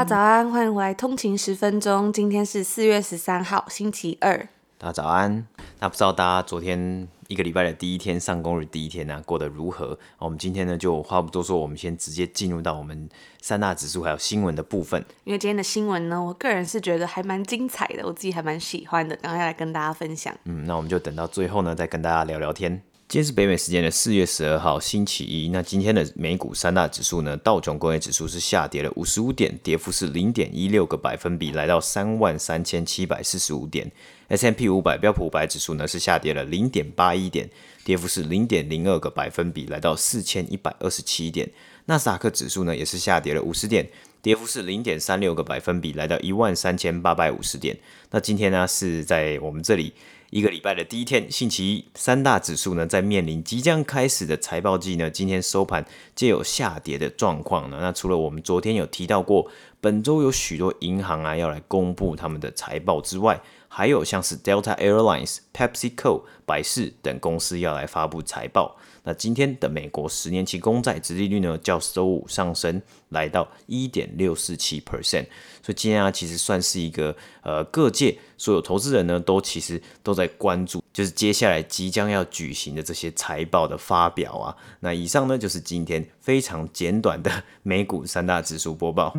家早安，欢迎回来通勤十分钟。今天是四月十三号，星期二。大家早安。那不知道大家昨天一个礼拜的第一天上工日第一天呢、啊，过得如何？我们今天呢就话不多说，我们先直接进入到我们三大指数还有新闻的部分。因为今天的新闻呢，我个人是觉得还蛮精彩的，我自己还蛮喜欢的，然后要来跟大家分享。嗯，那我们就等到最后呢，再跟大家聊聊天。今天是北美时间的四月十二号，星期一。那今天的美股三大指数呢，道琼工业指数是下跌了五十五点，跌幅是零点一六个百分比，来到三万三千七百四十五点。S&P 五百标普五百指数呢是下跌了零点八一点，跌幅是零点零二个百分比，来到四千一百二十七点。纳斯达克指数呢也是下跌了五十点，跌幅是零点三六个百分比，来到一万三千八百五十点。那今天呢是在我们这里。一个礼拜的第一天，星期一，三大指数呢，在面临即将开始的财报季呢，今天收盘皆有下跌的状况呢。那除了我们昨天有提到过，本周有许多银行啊要来公布他们的财报之外，还有像是 Delta Airlines、PepsiCo、百事等公司要来发布财报。那今天的美国十年期公债殖利率呢，较周五上升，来到一点六四七 percent。所以今天啊，其实算是一个呃，各界所有投资人呢，都其实都在关注，就是接下来即将要举行的这些财报的发表啊。那以上呢，就是今天非常简短的美股三大指数播报。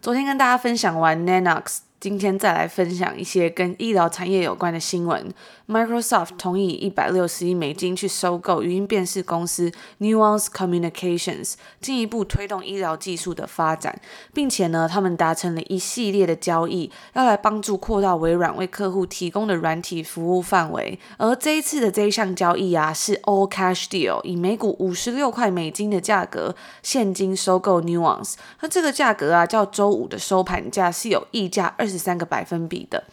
昨天跟大家分享完 Nanox。今天再来分享一些跟医疗产业有关的新闻。Microsoft 同意一百六十亿美金去收购语音辨识公司 Nuance Communications，进一步推动医疗技术的发展，并且呢，他们达成了一系列的交易，要来帮助扩大微软为客户提供的软体服务范围。而这一次的这一项交易啊，是 All Cash Deal，以每股五十六块美金的价格现金收购 Nuance。那这个价格啊，较周五的收盘价是有溢价二是三个百分比的。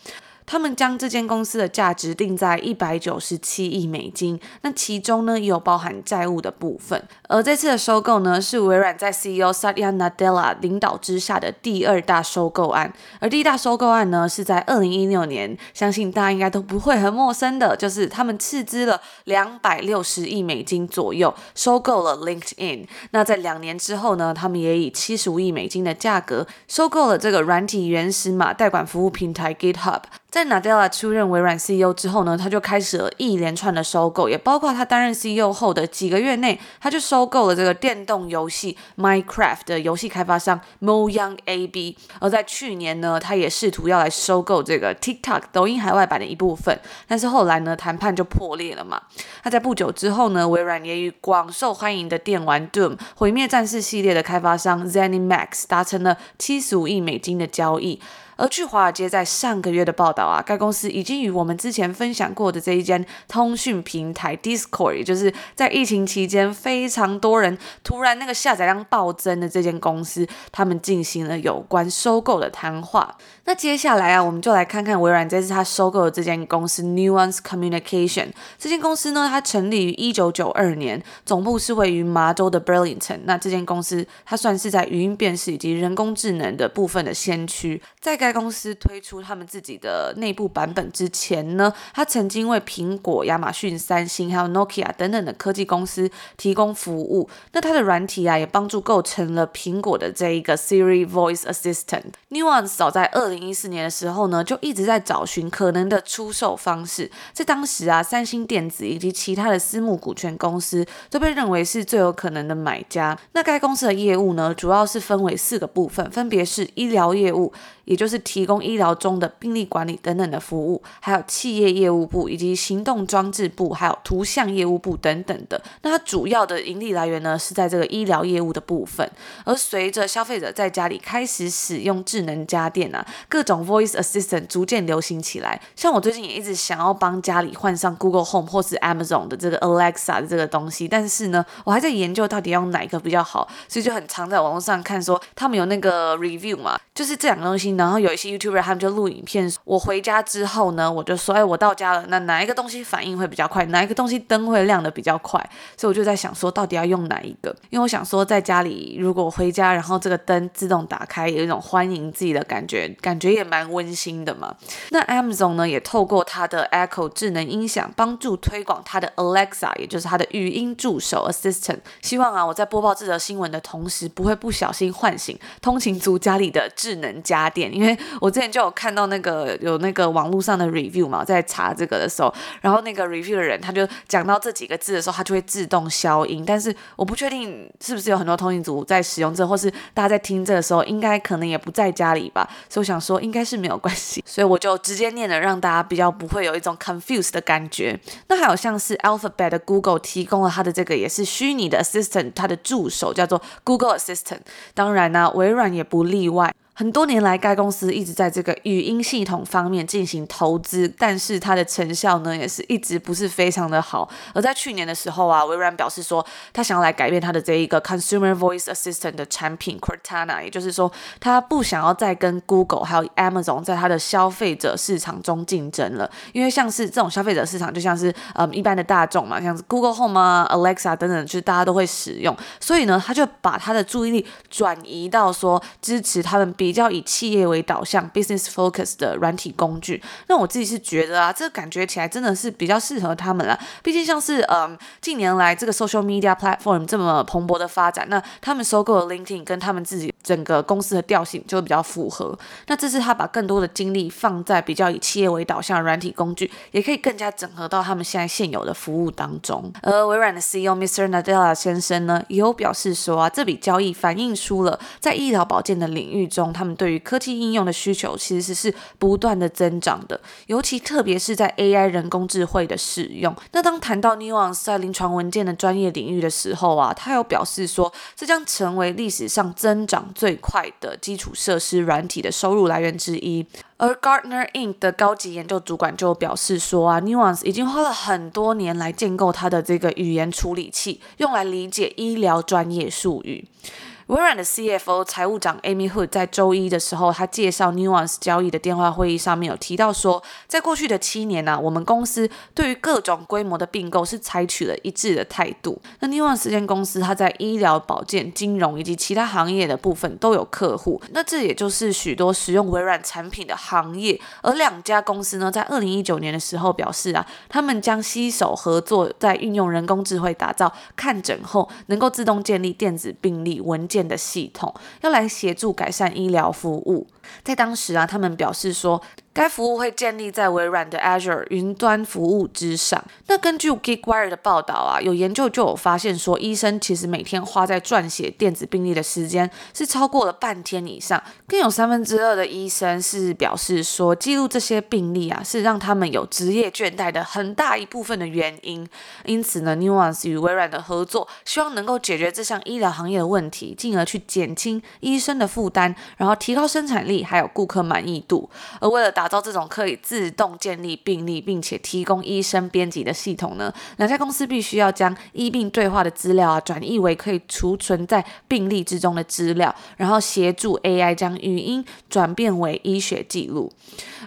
他们将这间公司的价值定在一百九十七亿美金，那其中呢也有包含债务的部分。而这次的收购呢，是微软在 CEO Satya Nadella 领导之下的第二大收购案。而第一大收购案呢，是在二零一六年，相信大家应该都不会很陌生的，就是他们斥资了两百六十亿美金左右收购了 LinkedIn。那在两年之后呢，他们也以七十五亿美金的价格收购了这个软体原始码代管服务平台 GitHub。在 Nadella 出任微软 CEO 之后呢，他就开始了一连串的收购，也包括他担任 CEO 后的几个月内，他就收购了这个电动游戏 Minecraft 的游戏开发商 Mojang AB。而在去年呢，他也试图要来收购这个 TikTok 抖音海外版的一部分，但是后来呢，谈判就破裂了嘛。那在不久之后呢，微软也与广受欢迎的电玩 Doom 毁灭战士系列的开发商 ZeniMax 达成了七十五亿美金的交易。而据华尔街在上个月的报道啊，该公司已经与我们之前分享过的这一间通讯平台 Discord，也就是在疫情期间非常多人突然那个下载量暴增的这间公司，他们进行了有关收购的谈话。那接下来啊，我们就来看看微软这次他收购的这间公司 Nuance Communication。这间公司呢，它成立于一九九二年，总部是位于麻州的 Burlington。那这间公司它算是在语音辨识以及人工智能的部分的先驱，在该公司推出他们自己的内部版本之前呢，它曾经为苹果、亚马逊、三星还有 Nokia 等等的科技公司提供服务。那它的软体啊，也帮助构成了苹果的这一个 Siri Voice Assistant。Nuance 早在二零一四年的时候呢，就一直在找寻可能的出售方式。在当时啊，三星电子以及其他的私募股权公司都被认为是最有可能的买家。那该公司的业务呢，主要是分为四个部分，分别是医疗业务，也就是提供医疗中的病历管理等等的服务，还有企业业务部以及行动装置部，还有图像业务部等等的。那它主要的盈利来源呢，是在这个医疗业务的部分。而随着消费者在家里开始使用智能家电啊，各种 voice assistant 逐渐流行起来。像我最近也一直想要帮家里换上 Google Home 或是 Amazon 的这个 Alexa 的这个东西，但是呢，我还在研究到底要用哪一个比较好，所以就很常在网络上看说他们有那个 review 嘛，就是这两个东西，然后有一些 YouTuber 他们就录影片，我回家之后呢，我就说，哎，我到家了，那哪一个东西反应会比较快，哪一个东西灯会亮得比较快，所以我就在想说，到底要用哪一个？因为我想说，在家里如果回家，然后这个灯自动打开，有一种欢迎自己的感觉，感觉也蛮温馨的嘛。那 Amazon 呢，也透过它的 Echo 智能音响，帮助推广它的 Alexa，也就是它的语音助手 Assistant。希望啊，我在播报这则新闻的同时，不会不小心唤醒通勤族家里的智能家电，因为我之前就有看到那个有那个网络上的 review 嘛，在查这个的时候，然后那个 review 的人他就讲到这几个字的时候，他就会自动消音，但是我不确定是不是有很多通勤族在使用这，或是大家在听这个时候，应该可能也不在家里吧，所以我想说应该是没有关系，所以我就直接念了，让大家比较不会有一种 confused 的感觉。那还有像是 Alphabet 的 Google 提供了它的这个也是虚拟的 assistant，它的助手叫做 Google Assistant，当然呢，微软也不例外。很多年来，该公司一直在这个语音系统方面进行投资，但是它的成效呢，也是一直不是非常的好。而在去年的时候啊，微软表示说，他想要来改变他的这一个 Consumer Voice Assistant 的产品 Cortana，也就是说，他不想要再跟 Google 还有 Amazon 在他的消费者市场中竞争了，因为像是这种消费者市场，就像是嗯一般的大众嘛，像是 Google Home 啊、Alexa 等等，就是大家都会使用，所以呢，他就把他的注意力转移到说支持他们比。比较以企业为导向 （business focus） 的软体工具，那我自己是觉得啊，这个感觉起来真的是比较适合他们啦。毕竟像是嗯，近年来这个 social media platform 这么蓬勃的发展，那他们收购的 LinkedIn 跟他们自己整个公司的调性就会比较符合。那这次他把更多的精力放在比较以企业为导向的软体工具，也可以更加整合到他们现在现有的服务当中。而微软的 CEO Mr. Nadella 先生呢，也有表示说啊，这笔交易反映出了在医疗保健的领域中。他们对于科技应用的需求其实是不断的增长的，尤其特别是在 AI 人工智慧的使用。那当谈到 Nuance 在临床文件的专业领域的时候啊，他有表示说，这将成为历史上增长最快的基础设施软体的收入来源之一。而 Gartner Inc. 的高级研究主管就表示说啊，Nuance 已经花了很多年来建构它的这个语言处理器，用来理解医疗专业术语。微软的 CFO 财务长 Amy Hood 在周一的时候，他介绍 Nuance 交易的电话会议上面有提到说，在过去的七年呢、啊，我们公司对于各种规模的并购是采取了一致的态度。那 Nuance 这间公司，它在医疗保健、金融以及其他行业的部分都有客户，那这也就是许多使用微软产品的行业。而两家公司呢，在二零一九年的时候表示啊，他们将携手合作，在运用人工智慧打造看诊后能够自动建立电子病历文件的系统，要来协助改善医疗服务。在当时啊，他们表示说，该服务会建立在微软的 Azure 云端服务之上。那根据 GeekWire 的报道啊，有研究就有发现说，医生其实每天花在撰写电子病历的时间是超过了半天以上。更有三分之二的医生是表示说，记录这些病历啊，是让他们有职业倦怠的很大一部分的原因。因此呢，Nuance 与微软的合作，希望能够解决这项医疗行业的问题，进而去减轻医生的负担，然后提高生产力。还有顾客满意度，而为了打造这种可以自动建立病历，并且提供医生编辑的系统呢，两家公司必须要将医病对话的资料啊转译为可以储存在病历之中的资料，然后协助 AI 将语音转变为医学记录。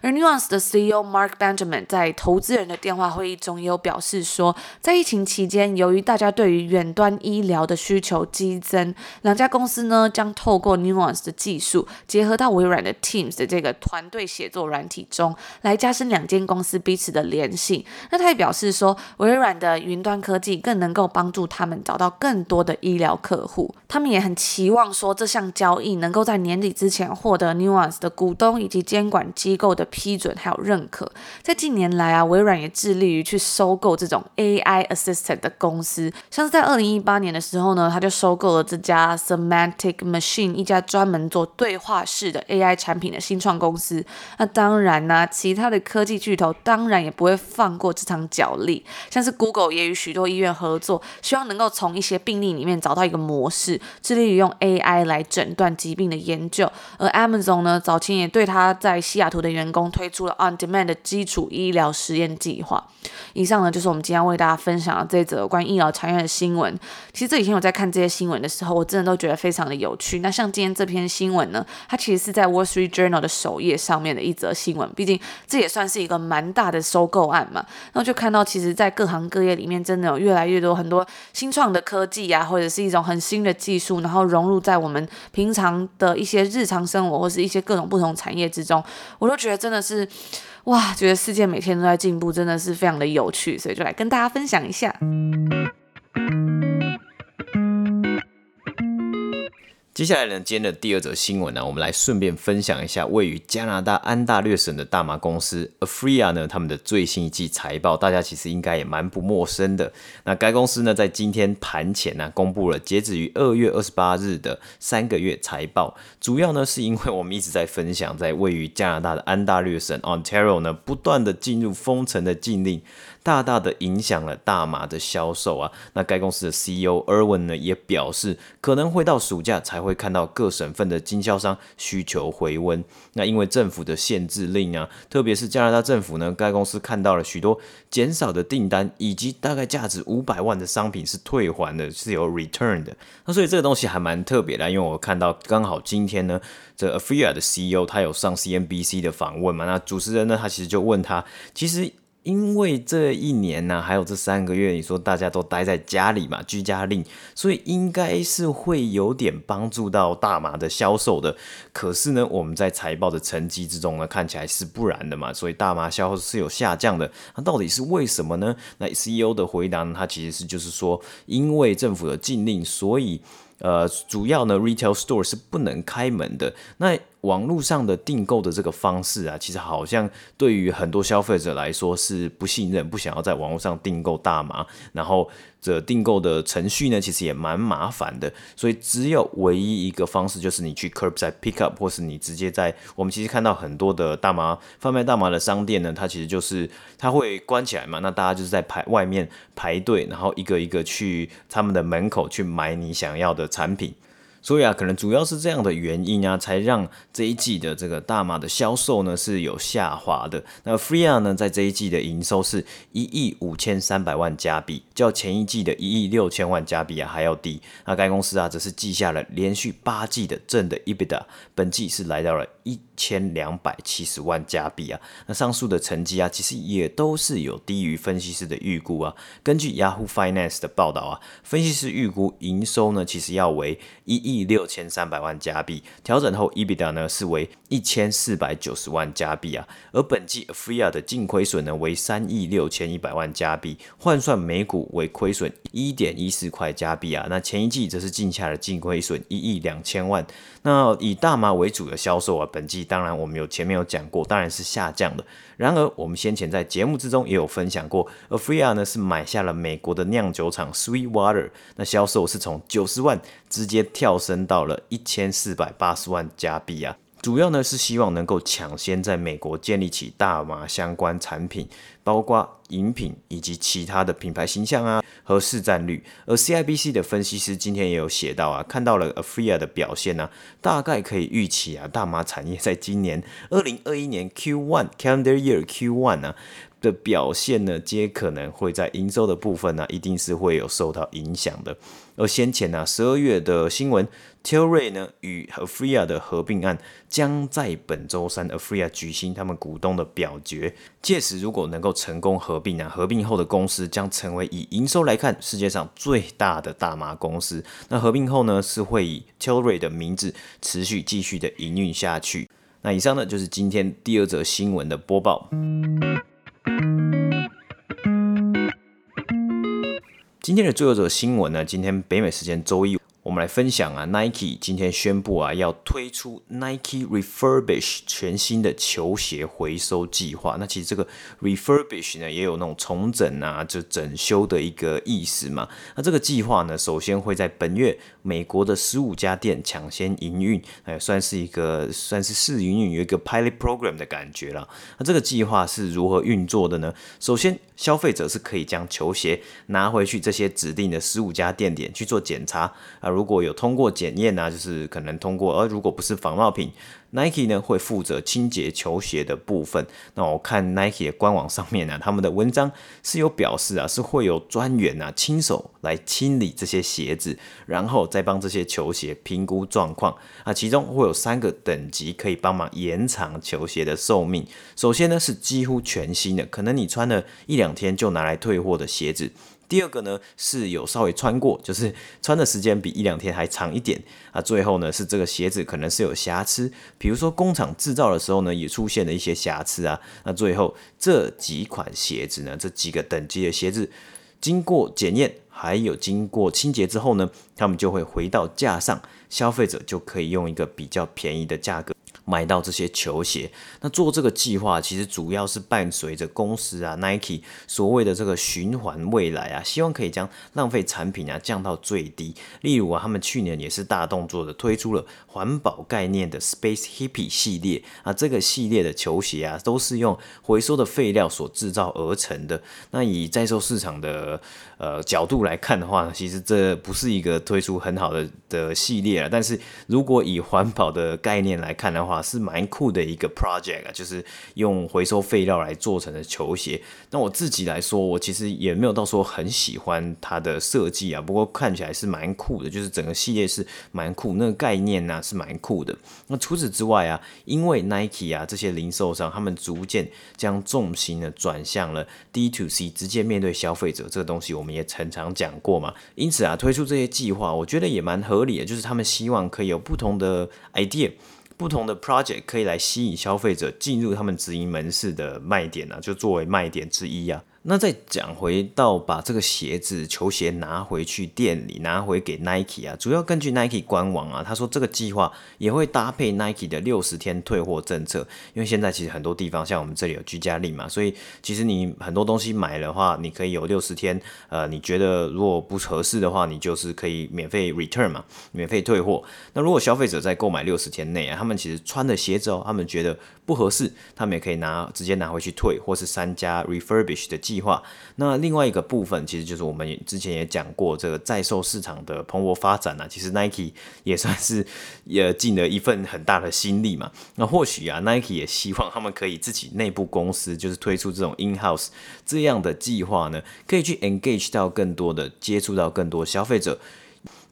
而 Nuance 的 CEO Mark Benjamin 在投资人的电话会议中也有表示说，在疫情期间，由于大家对于远端医疗的需求激增，两家公司呢将透过 Nuance 的技术结合到微软的 Teams 的这个团队协作软体中，来加深两间公司彼此的联系。那他也表示说，微软的云端科技更能够帮助他们找到更多的医疗客户。他们也很期望说，这项交易能够在年底之前获得 Nuance 的股东以及监管机构的批准还有认可。在近年来啊，微软也致力于去收购这种 AI assistant 的公司，像是在二零一八年的时候呢，他就收购了这家 Semantic Machine，一家专门做对话式的 AI。AI 产品的新创公司。那当然呢、其他的科技巨头当然也不会放过这场角力。像是 Google 也与许多医院合作，希望能够从一些病例里面找到一个模式，致力于用 AI 来诊断疾病的研究。而 Amazon 呢，早前也对他在西雅图的员工推出了 On Demand 的基础医疗实验计划。以上呢，就是我们今天为大家分享的这则关于医疗产业的新闻。其实这几天我在看这些新闻的时候，我真的都觉得非常的有趣。那像今天这篇新闻呢，它其实是在 Wall Street Journal 的首页上面的一则新闻。毕竟这也算是一个蛮大的收购案嘛。然后就看到，其实，在各行各业里面，真的有越来越多很多新创的科技、啊，或者是一种很新的技术，然后融入在我们平常的一些日常生活，或是一些各种不同产业之中。我都觉得真的是，哇，觉得世界每天都在进步，真的是非常的有趣。所以就来跟大家分享一下。接下来呢，今天的第二则新闻呢，我们来顺便分享一下位于加拿大安大略省的大麻公司 Afria 呢，他们的最新一季财报，大家其实应该也蛮不陌生的。那该公司呢，在今天盘前呢，公布了截止于二月二十八日的三个月财报，主要呢是因为我们一直在分享，在位于加拿大的安大略省 Ontario 呢，不断的进入封城的禁令。大大的影响了大麻的销售啊。那该公司的 CEO Irwin 呢也表示，可能会到暑假才会看到各省份的经销商需求回温。那因为政府的限制令啊，特别是加拿大政府呢，该公司看到了许多减少的订单，以及大概价值五百万的商品是退还的，是有 return 的。那所以这个东西还蛮特别的，因为我看到刚好今天呢，这 Aphria 的 CEO 他有上 CNBC 的访问嘛，那主持人呢他其实就问他，其实。因为这一年呢、啊，还有这三个月，你说大家都待在家里嘛，居家令，所以应该是会有点帮助到大麻的销售的。可是呢，我们在财报的成绩之中呢，看起来是不然的嘛，所以大麻销售是有下降的。那到底是为什么呢？那 CEO 的回答呢，他其实是就是说，因为政府的禁令，所以。呃，主要呢，retail store 是不能开门的。那网络上的订购的这个方式啊，其实好像对于很多消费者来说是不信任，不想要在网络上订购大麻，然后。这订购的程序呢，其实也蛮麻烦的，所以只有唯一一个方式，就是你去 curbside pick up，或是你直接在我们其实看到很多的大麻贩卖大麻的商店呢，它其实就是它会关起来嘛，那大家就是在排外面排队，然后一个一个去他们的门口去买你想要的产品。所以啊，可能主要是这样的原因啊，才让这一季的这个大麻的销售呢是有下滑的。那 Freeya 呢，在这一季的营收是一亿五千三百万加币，较前一季的一亿六千万加币啊还要低。那该公司啊，则是记下了连续八季的正的 EBITDA，本季是来到了一千两百七十万加币啊。那上述的成绩啊，其实也都是有低于分析师的预估啊。根据 Yahoo Finance 的报道啊，分析师预估营收呢，其实要为一亿。六千三百万加币，调整后 EBITDA 呢是为一千四百九十万加币啊，而本季 Aphria 的净亏损呢为三亿六千一百万加币，换算每股为亏损一点一四块加币啊。那前一季则是净下了净亏损一亿两千万。那以大麻为主的销售啊，本季当然我们有前面有讲过，当然是下降的。然而我们先前在节目之中也有分享过，Afria 呢是买下了美国的酿酒厂 Sweetwater，那销售是从九十万直接跳升到了一千四百八十万加币啊。主要呢是希望能够抢先在美国建立起大麻相关产品，包括饮品以及其他的品牌形象啊和市占率。而 CIBC 的分析师今天也有写到啊，看到了 Afria 的表现呢、啊，大概可以预期啊，大麻产业在今年二零二一年 Q1 Calendar Year Q1 呢、啊。的表现呢，皆可能会在营收的部分呢，一定是会有受到影响的。而先前呢，十二月的新闻，Tilray 呢与 Afria 的合并案将在本周三 Afria 举行他们股东的表决。届时如果能够成功合并啊，合并后的公司将成为以营收来看世界上最大的大麻公司。那合并后呢，是会以 Tilray 的名字持续继续的营运下去。那以上呢，就是今天第二则新闻的播报。今天的最后一则新闻呢，今天北美时间周一，来分享啊，Nike 今天宣布啊，要推出 Nike Refurbish 全新的球鞋回收计划。那其实这个 Refurbish 呢，也有那种重整啊，就整修的一个意思嘛。那这个计划呢，首先会在本月美国的十五家店抢先营运，哎，算是一个算是试营运，有一个 Pilot Program 的感觉了。那这个计划是如何运作的呢？首先，消费者是可以将球鞋拿回去这些指定的十五家店点去做检查啊。如果有通过检验啊，就是可能通过；而如果不是仿冒品，Nike 呢会负责清洁球鞋的部分。那我看 Nike 的官网上面呢，他们的文章是有表示啊，是会有专员啊亲手来清理这些鞋子，然后再帮这些球鞋评估状况啊。其中会有三个等级可以帮忙延长球鞋的寿命。首先呢是几乎全新的，可能你穿了一两天就拿来退货的鞋子。第二个呢是有稍微穿过，就是穿的时间比一两天还长一点啊。最后呢是这个鞋子可能是有瑕疵，比如说工厂制造的时候呢也出现了一些瑕疵啊。那最后这几款鞋子呢，这几个等级的鞋子经过检验，还有经过清洁之后呢，他们就会回到架上，消费者就可以用一个比较便宜的价格。买到这些球鞋，那做这个计划其实主要是伴随着公司啊 Nike 所谓的这个循环未来啊，希望可以将浪费产品啊降到最低。例如啊，他们去年也是大动作的推出了环保概念的 Space Hippie 系列啊，这个系列的球鞋啊都是用回收的废料所制造而成的。那以在售市场的呃角度来看的话，其实这不是一个推出很好的的系列啊。但是如果以环保的概念来看的话，是蛮酷的一个 project 啊，就是用回收废料来做成的球鞋。那我自己来说，我其实也没有到说很喜欢它的设计啊，不过看起来是蛮酷的，就是整个系列是蛮酷，那个概念呢、是蛮酷的。那除此之外啊，因为 Nike 啊这些零售商，他们逐渐将重心呢转向了 D to C，直接面对消费者这个东西，我们也常常讲过嘛。因此啊，推出这些计划，我觉得也蛮合理的，就是他们希望可以有不同的 idea。不同的 project 可以来吸引消费者进入他们直营门市的卖点啊，就作为卖点之一啊。那再讲回到把这个鞋子球鞋拿回去店里，拿回给 Nike 啊，主要根据 Nike 官网啊，他说这个计划也会搭配 Nike 的六十天退货政策，因为现在其实很多地方像我们这里有居家令嘛，所以其实你很多东西买的话，你可以有六十天，呃，你觉得如果不合适的话，你就是可以免费 return 嘛，免费退货。那如果消费者在购买六十天内啊，他们其实穿的鞋子哦，他们觉得不合适，他们也可以拿直接拿回去退，或是参加 refurbish 的计划，那另外一个部分其实就是我们之前也讲过，这个在售市场的蓬勃发展啊，其实 Nike 也算是也尽了一份很大的心力嘛。那或许啊，Nike 也希望他们可以自己内部公司就是推出这种 in-house 这样的计划呢，可以去 engage 到更多的接触到更多消费者，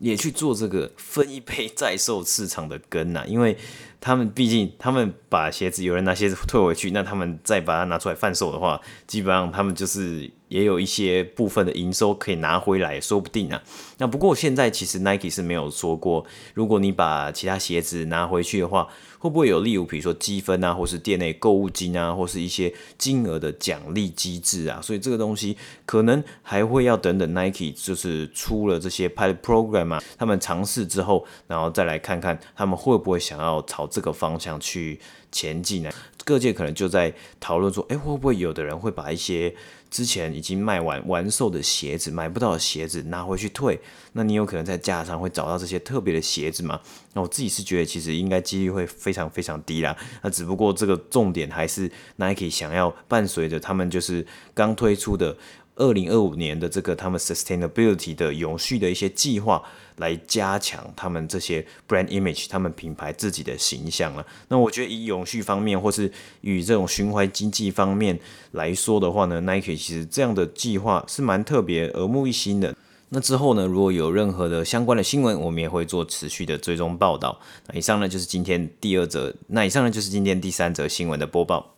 也去做这个分一杯在售市场的羹呐，因为。他们毕竟，他们把鞋子，有人拿鞋子退回去，那他们再把它拿出来贩售的话，基本上他们就是。也有一些部分的营收可以拿回来，说不定啊。那不过现在其实 Nike 是没有说过，如果你把其他鞋子拿回去的话，会不会有例如比如说积分啊，或是店内购物金啊，或是一些金额的奖励机制啊？所以这个东西可能还会要等等 Nike 就是出了这些 Pilot Program 啊，他们尝试之后，然后再来看看他们会不会想要朝这个方向去前进呢？各界可能就在讨论说，哎，会不会有的人会把一些之前已经卖完完售的鞋子，买不到的鞋子拿回去退？那你有可能在架上会找到这些特别的鞋子吗？那我自己是觉得，其实应该几率会非常非常低啦。那只不过这个重点还是 Nike 想要伴随着他们就是刚推出的。二零二五年的这个他们 sustainability 的永续的一些计划，来加强他们这些 brand image，他们品牌自己的形象了。那我觉得以永续方面，或是与这种循环经济方面来说的话呢，Nike 其实这样的计划是蛮特别、耳目一新的。那之后呢，如果有任何的相关的新闻，我们也会做持续的追踪报道。那以上呢就是今天第二则，那以上呢就是今天第三则新闻的播报。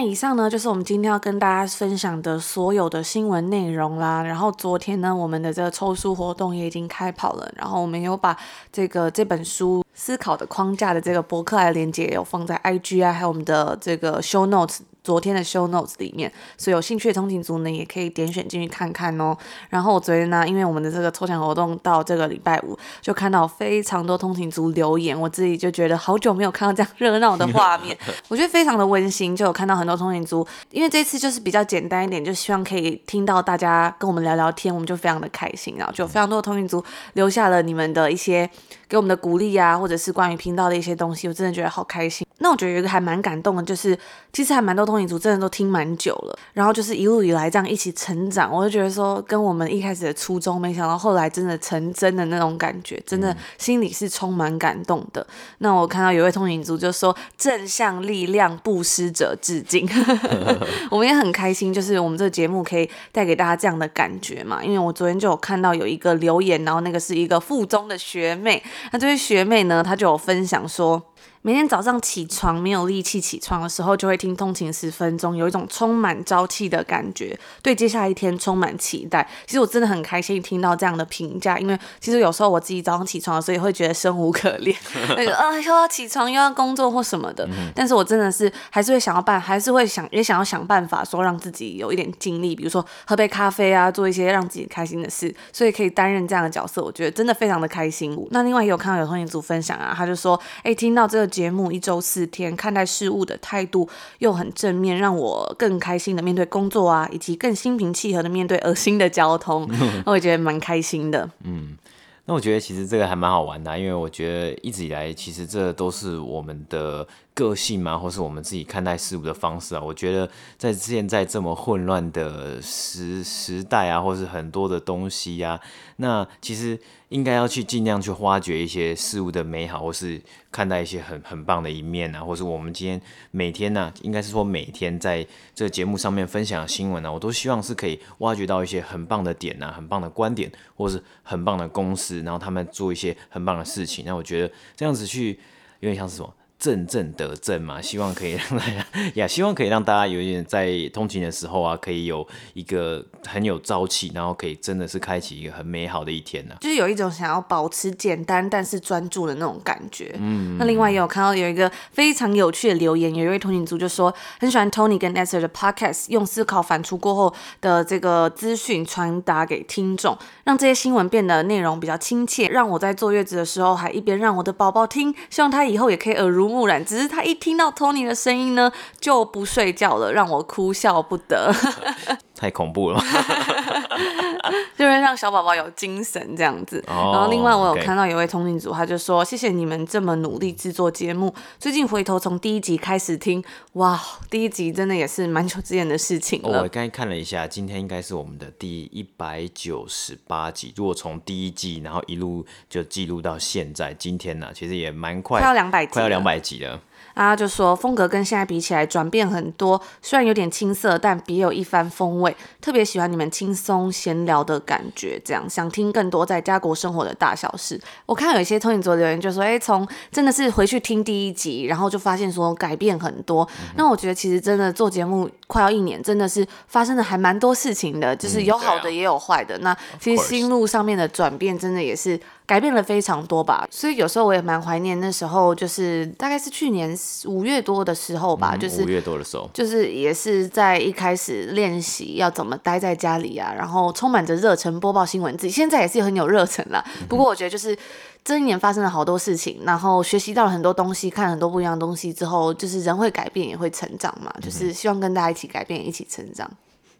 那以上呢，就是我们今天要跟大家分享的所有的新闻内容啦。然后昨天呢，我们的这个抽书活动也已经开跑了。然后我们有把这个这本书《思考的框架》的这个博客来连接有放在 IG 啊，还有我们的这个 Show Notes。昨天的 show notes 里面，所以有兴趣的通勤族呢，也可以点选进去看看哦。然后我昨天呢，因为我们的这个抽奖活动到这个礼拜五，就看到非常多通勤族留言，我自己就觉得好久没有看到这样热闹的画面，我觉得非常的温馨，就有看到很多通勤族，因为这次就是比较简单一点，就希望可以听到大家跟我们聊聊天，我们就非常的开心，然后就非常多的通勤族留下了你们的一些给我们的鼓励啊，或者是关于频道的一些东西，我真的觉得好开心。那我觉得有一个还蛮感动的，就是其实还蛮多通勤族真的都听蛮久了，然后就是一路以来这样一起成长，我就觉得说跟我们一开始的初衷，没想到后来真的成真的那种感觉，真的心里是充满感动的。那我看到有位通勤族就说正向力量布施者致敬，我们也很开心，就是我们这个节目可以带给大家这样的感觉嘛。因为我昨天就有看到有一个留言，然后那个是一个附中的学妹，那这位学妹呢，她就有分享说。每天早上起床没有力气起床的时候，就会听通勤十分钟，有一种充满朝气的感觉，对接下来一天充满期待。其实我真的很开心听到这样的评价，因为其实有时候我自己早上起床的时候也会觉得生无可恋，那个啊又要起床又要工作或什么的。但是我真的是还是会想要办，还是会想也想要想办法说让自己有一点精力，比如说喝杯咖啡啊，做一些让自己开心的事，所以可以担任这样的角色，我觉得真的非常的开心。那另外也有看到有通勤组分享啊，他就说，哎，听到这个。节目一周四天，看待事物的态度又很正面，让我更开心的面对工作啊，以及更心平气和的面对恶心的交通，那我也觉得蛮开心的。嗯，那我觉得其实这个还蛮好玩的啊，因为我觉得一直以来其实这都是我们的。个性嘛，或是我们自己看待事物的方式啊，我觉得在现在这么混乱的时时代啊，或是很多的东西呀、啊，那其实应该要去尽量去挖掘一些事物的美好，或是看待一些很很棒的一面啊，或是我们今天每天呢、啊，应该是说每天在这个节目上面分享的新闻呢、啊，我都希望是可以挖掘到一些很棒的点啊，很棒的观点，或是很棒的公司，然后他们做一些很棒的事情，那我觉得这样子去有点像是什么？正正得正嘛，希望可以 让大家呀，希望可以让大家有一点在通勤的时候啊，可以有一个很有朝气，然后可以真的是开启一个很美好的一天呢、啊。就是有一种想要保持简单但是专注的那种感觉。嗯，那另外也有看到有一个非常有趣的留言，有一位通勤族就说很喜欢 Tony 跟 Esther 的 Podcast，用思考反刍过后的这个资讯传达给听众，让这些新闻变得内容比较亲切，让我在坐月子的时候还一边让我的宝宝听，希望他以后也可以耳濡。只是他一听到托尼的声音呢，就不睡觉了，让我哭笑不得。太恐怖了，就是让小宝宝有精神这样子。Oh, 然后另外我有看到有位通勤组，他就说：“谢谢你们这么努力制作节目。最近回头从第一集开始听，哇，第一集真的也是蛮久之前的事情了。”我刚才看了一下，今天应该是我们的第一百九十八集。如果从第一季然后一路就记录到现在，今天呢、啊，其实也蛮快，快要两百集，快要两百集了。啊，就说风格跟现在比起来转变很多，虽然有点青涩，但别有一番风味。特别喜欢你们轻松闲聊的感觉，这样想听更多在家国生活的大小事。我看有一些通勤族留言就说，哎，从真的是回去听第一集，然后就发现说改变很多。嗯、那我觉得其实真的做节目快要一年，真的是发生的还蛮多事情的，就是有好的也有坏的。那其实心路上面的转变，真的也是。改变了非常多吧，所以有时候我也蛮怀念那时候，就是大概是去年五月多的时候吧，嗯、就是五月多的时候，就是也是在一开始练习要怎么待在家里啊，然后充满着热忱播报新闻，自己现在也是很有热忱啦。不过我觉得就是这一年发生了好多事情，然后学习到了很多东西，看了很多不一样的东西之后，就是人会改变也会成长嘛，就是希望跟大家一起改变，一起成长。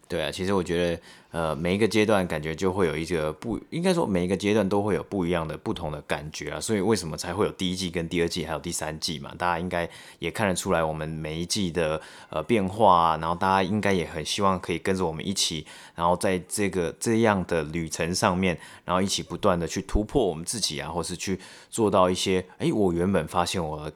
对啊，其实我觉得，呃，每一个阶段感觉就会有一个不，应该说每一个阶段都会有不一样的、不同的感觉啊。所以为什么才会有第一季、跟第二季，还有第三季嘛？大家应该也看得出来，我们每一季的呃变化啊，然后大家应该也很希望可以跟着我们一起，然后在这个这样的旅程上面，然后一起不断的去突破我们自己啊，或是去做到一些，哎，我原本发现我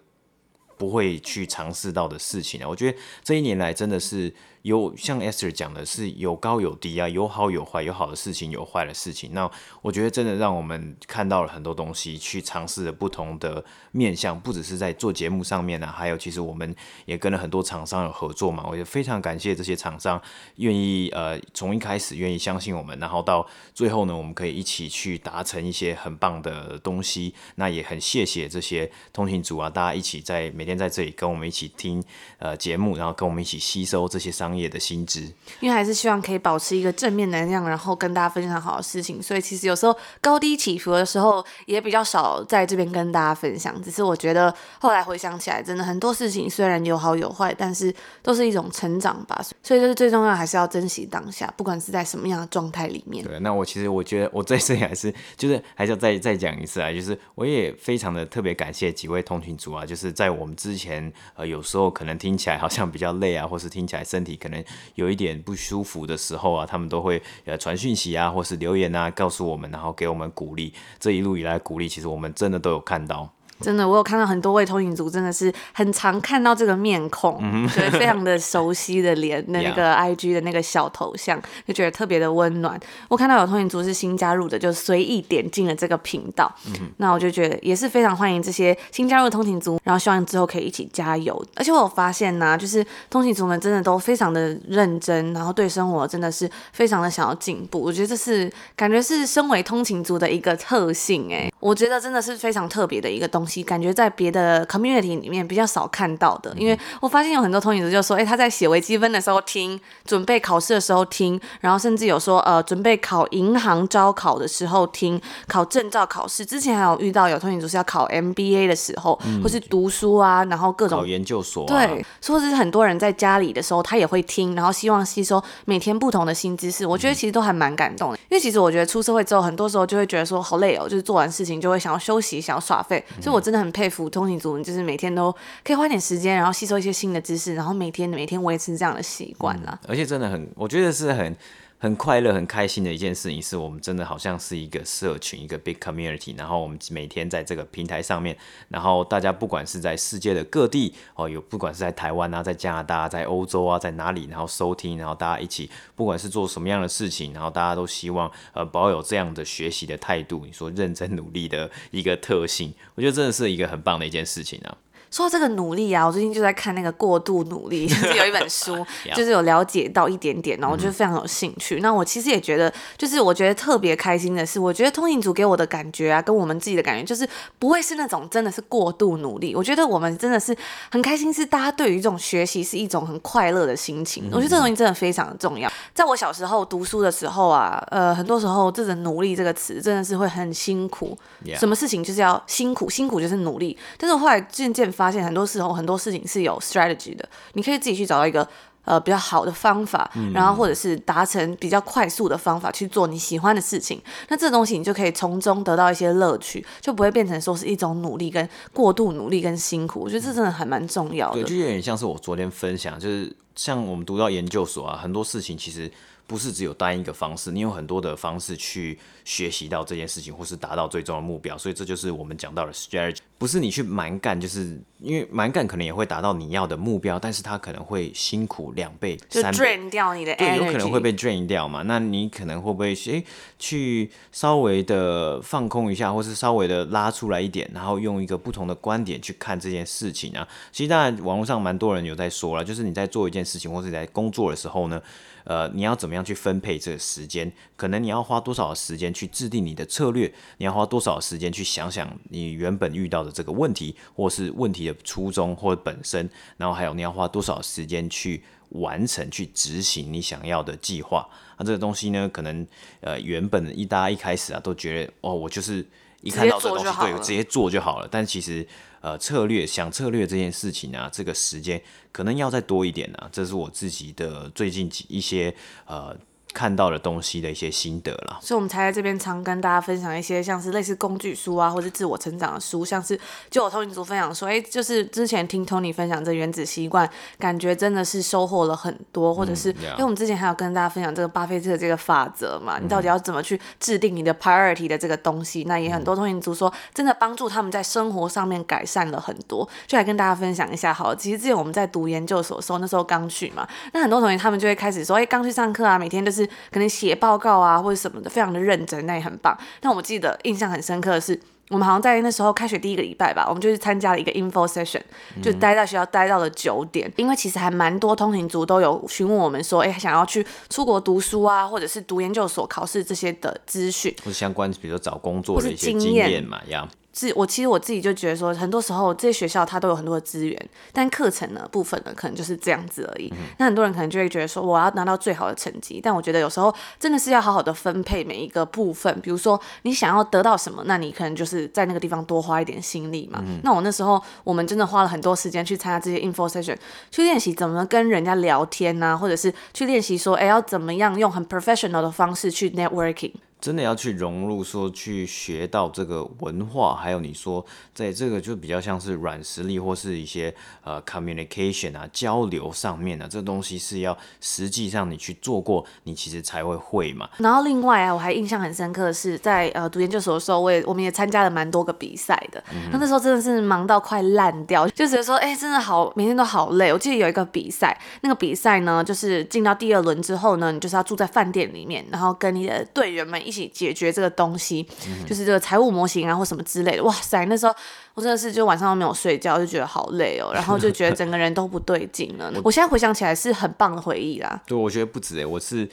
不会去尝试到的事情啊。我觉得这一年来真的是。有像 Esther 讲的是有高有低啊，有好有坏，有好的事情，有坏的事情。那我觉得真的让我们看到了很多东西，去尝试了不同的面向，不只是在做节目上面呢、还有其实我们也跟了很多厂商有合作嘛。我也非常感谢这些厂商愿意呃从一开始愿意相信我们，然后到最后呢，我们可以一起去达成一些很棒的东西。那也很谢谢这些通勤族啊，大家一起在每天在这里跟我们一起听呃节目，然后跟我们一起吸收这些商。业的薪资，因为还是希望可以保持一个正面能量，然后跟大家分享好的事情。所以其实有时候高低起伏的时候也比较少在这边跟大家分享。只是我觉得后来回想起来，真的很多事情虽然有好有坏，但是都是一种成长吧。所以就是最重要还是要珍惜当下，不管是在什么样的状态里面。对，那我其实我觉得我在这里还是就是还是要再再讲一次啊，就是我也非常的特别感谢几位通勤族啊，就是在我们之前呃有时候可能听起来好像比较累啊，或是听起来身体可能有一点不舒服的时候啊，他们都会呃传讯息啊，或是留言啊，告诉我们，然后给我们鼓励。这一路以来鼓励，其实我们真的都有看到。真的，我有看到很多位通勤族，真的是很常看到这个面孔，对，非常的熟悉的脸，那 个 IG 的那个小头像，就觉得特别的温暖。我看到有通勤族是新加入的，就随意点进了这个频道，那我就觉得也是非常欢迎这些新加入的通勤族，然后希望之后可以一起加油。而且我有发现呢、啊，就是通勤族们真的都非常的认真，然后对生活真的是非常的想要进步。我觉得这是感觉是身为通勤族的一个特性，哎，我觉得真的是非常特别的一个东西。感觉在别的 community 里面比较少看到的，因为我发现有很多通勤族就说，哎、欸，他在写微积分的时候听，准备考试的时候听，然后甚至有说，呃，准备考银行招考的时候听，考证照考试之前还有遇到有通勤族是要考 MBA 的时候，或是读书啊，然后各种考研究所、啊，对，或者是很多人在家里的时候，他也会听，然后希望吸收每天不同的新知识。我觉得其实都还蛮感动的，因为其实我觉得出社会之后，很多时候就会觉得说好累哦，就是做完事情就会想要休息，想要耍废，所以我真的很佩服通勤族，就是每天都可以花点时间，然后吸收一些新的知识，然后每天每天维持这样的习惯啦。而且真的很，我觉得是很。很快乐、很开心的一件事情，是我们真的好像是一个社群，一个 big community。然后我们每天在这个平台上面，然后大家不管是在世界的各地哦，有不管是在台湾啊，在加拿大，在欧洲啊，在哪里，然后收听，然后大家一起，不管是做什么样的事情，然后大家都希望呃保有这样的学习的态度，你说认真努力的一个特性，我觉得真的是一个很棒的一件事情啊。说到这个努力啊，我最近就在看那个过度努力，就是有一本书，就是有了解到一点点，然后我就非常有兴趣。那我其实也觉得，就是我觉得特别开心的是，我觉得通勤组给我的感觉啊，跟我们自己的感觉，就是不会是那种真的是过度努力。我觉得我们真的是很开心，是大家对于这种学习是一种很快乐的心情。我觉得这东西真的非常的重要。在我小时候读书的时候啊，呃，很多时候这个努力这个词真的是会很辛苦，什么事情就是要辛苦，辛苦就是努力。但是我后来渐渐发发现很多时候很多事情是有 strategy 的，你可以自己去找到一个呃比较好的方法，然后或者是达成比较快速的方法去做你喜欢的事情。那这东西你就可以从中得到一些乐趣，就不会变成说是一种努力跟过度努力跟辛苦。我觉得这真的还蛮重要的。对，就有点像是我昨天分享，就是像我们读到研究所啊，很多事情其实。不是只有单一个方式，你有很多的方式去学习到这件事情，或是达到最终的目标。所以这就是我们讲到的 strategy，不是你去蛮干，就是因为蛮干可能也会达到你要的目标，但是它可能会辛苦两倍、三倍，就 drain 掉你的 energy，对，有可能会被 drain 掉嘛。那你可能会不会诶、欸、去稍微的放空一下，或是稍微的拉出来一点，然后用一个不同的观点去看这件事情啊？其实当然网络上蛮多人有在说了，就是你在做一件事情，或是你在工作的时候呢。呃，你要怎么样去分配这个时间？可能你要花多少时间去制定你的策略？你要花多少时间去想想你原本遇到的这个问题，或是问题的初衷或者本身？然后还有你要花多少时间去完成、去执行你想要的计划？那这个东西呢，可能呃原本一大家一开始啊都觉得哦，我就是一看到这个东西，对，我直接做就好了。但其实。呃，策略想策略这件事情啊，这个时间可能要再多一点啊，这是我自己的最近几一些呃看到的东西的一些心得啦。所以，我们才在这边常跟大家分享一些像是类似工具书啊，或者自我成长的书，像是就我通勤族分享说，哎，就是之前听 Tony 分享这原子习惯，感觉真的是收获了很多，或者是、嗯、因为我们之前还有跟大家分享这个巴菲特的这个法则嘛，你到底要怎么去制定你的 priority 的这个东西？嗯、那也很多通勤族说，真的帮助他们在生活上面改善了很多，就来跟大家分享一下。好了，其实之前我们在读研究所的时候，那时候刚去嘛，那很多同学他们就会开始说，哎，刚去上课啊，每天都是可能写报告啊或者什么的，非常的认真，那也很棒。但我记得印象很深刻的是，我们好像在那时候开学第一个礼拜吧，我们就去参加了一个 info session，就待在学校待到了九点，嗯、因为其实还蛮多通勤族都有询问我们说，哎，想要去出国读书啊，或者是读研究所考试这些的资讯，或者相关，比如说找工作的一些经验嘛，一样。自我其实我自己就觉得说，很多时候这些学校它都有很多的资源，但课程呢部分呢可能就是这样子而已。嗯、那很多人可能就会觉得说，我要拿到最好的成绩，但我觉得有时候真的是要好好的分配每一个部分。比如说你想要得到什么，那你可能就是在那个地方多花一点心力嘛。嗯、那我那时候我们真的花了很多时间去参加这些 info session，去练习怎么跟人家聊天呐、啊，或者是去练习说，哎，要怎么样用很 professional 的方式去 networking。真的要去融入，说去学到这个文化，还有你说在这个就比较像是软实力或是一些呃 communication 啊交流上面啊，这东西是要实际上你去做过，你其实才会会嘛。然后另外啊，我还印象很深刻的是在呃读研究所的时候，我也我们也参加了蛮多个比赛的。那、那时候真的是忙到快烂掉，就觉得说哎、欸，真的好每天都好累。我记得有一个比赛，那个比赛呢，就是进到第二轮之后呢，你就是要住在饭店里面，然后跟你的队员们一。一起解决这个东西，嗯、就是这个财务模型啊，或什么之类的。哇塞，那时候我真的是就晚上都没有睡觉，就觉得好累哦，然后就觉得整个人都不对劲了。我现在回想起来是很棒的回忆啦。对，我觉得不止诶，我是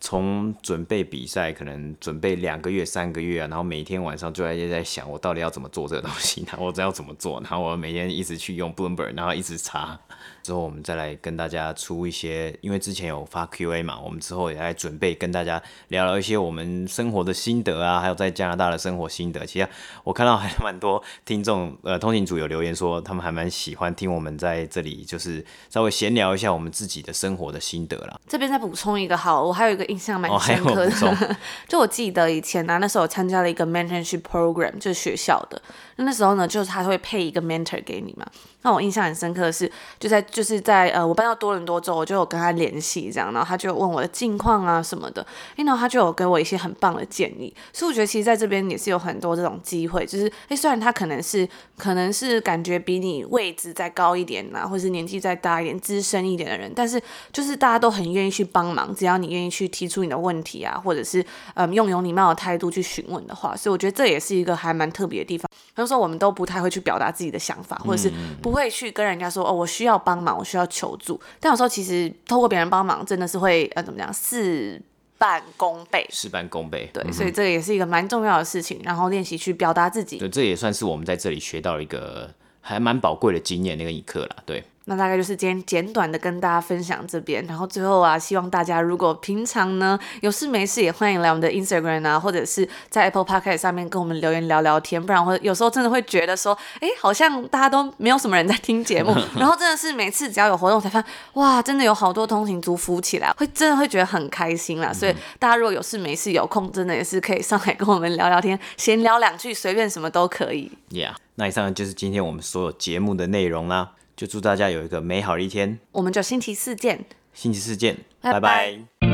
从准备比赛，可能准备两个月、三个月啊，然后每天晚上就在在想，我到底要怎么做这个东西，然后我要怎么做，然后我每天一直去用 Bloomberg，然后一直查。之后我们再来跟大家出一些，因为之前有发 Q&A 嘛，我们之后也来准备跟大家聊聊一些我们生活的心得啊，还有在加拿大的生活心得。其实我看到还蛮多听众，呃，通勤组有留言说，他们还蛮喜欢听我们在这里就是稍微闲聊一下我们自己的生活的心得啦。这边再补充一个，好，我还有一个印象蛮深刻的，哦、就我记得以前呢、啊，那时候我参加了一个 mentorship program，就是学校的，那那时候呢，就是他会配一个 mentor 给你嘛。那我印象很深刻的是，就在就是在呃，我搬到多伦多之后，我就有跟他联系，这样，然后他就问我的近况啊什么的，然后他就有给我一些很棒的建议，所以我觉得其实在这边也是有很多这种机会，就是诶，虽然他可能是可能是感觉比你位置再高一点啊，或是年纪再大一点、资深一点的人，但是就是大家都很愿意去帮忙，只要你愿意去提出你的问题啊，或者是嗯用有礼貌的态度去询问的话，所以我觉得这也是一个还蛮特别的地方。比如说我们都不太会去表达自己的想法，或者是不。会去跟人家说哦，我需要帮忙，我需要求助。但有时候其实透过别人帮忙，真的是会呃怎么讲，事半功倍。事半功倍，对，嗯、所以这也是一个蛮重要的事情。然后练习去表达自己，对，这也算是我们在这里学到一个还蛮宝贵的经验那个一课啦，对。那大概就是今天简短的跟大家分享这边，然后最后啊，希望大家如果平常呢有事没事，也欢迎来我们的 Instagram 啊，或者是在 Apple Podcast 上面跟我们留言聊聊天，不然会有时候真的会觉得说，哎，好像大家都没有什么人在听节目，然后真的是每次只要有活动才发现，哇，真的有好多通勤族浮起来，会真的会觉得很开心啦。所以大家如果有事没事有空，真的也是可以上来跟我们聊聊天，闲聊两句，随便什么都可以。Yeah，那以上就是今天我们所有节目的内容啦。就祝大家有一个美好的一天，我们就星期四见。星期四见，拜拜。拜拜。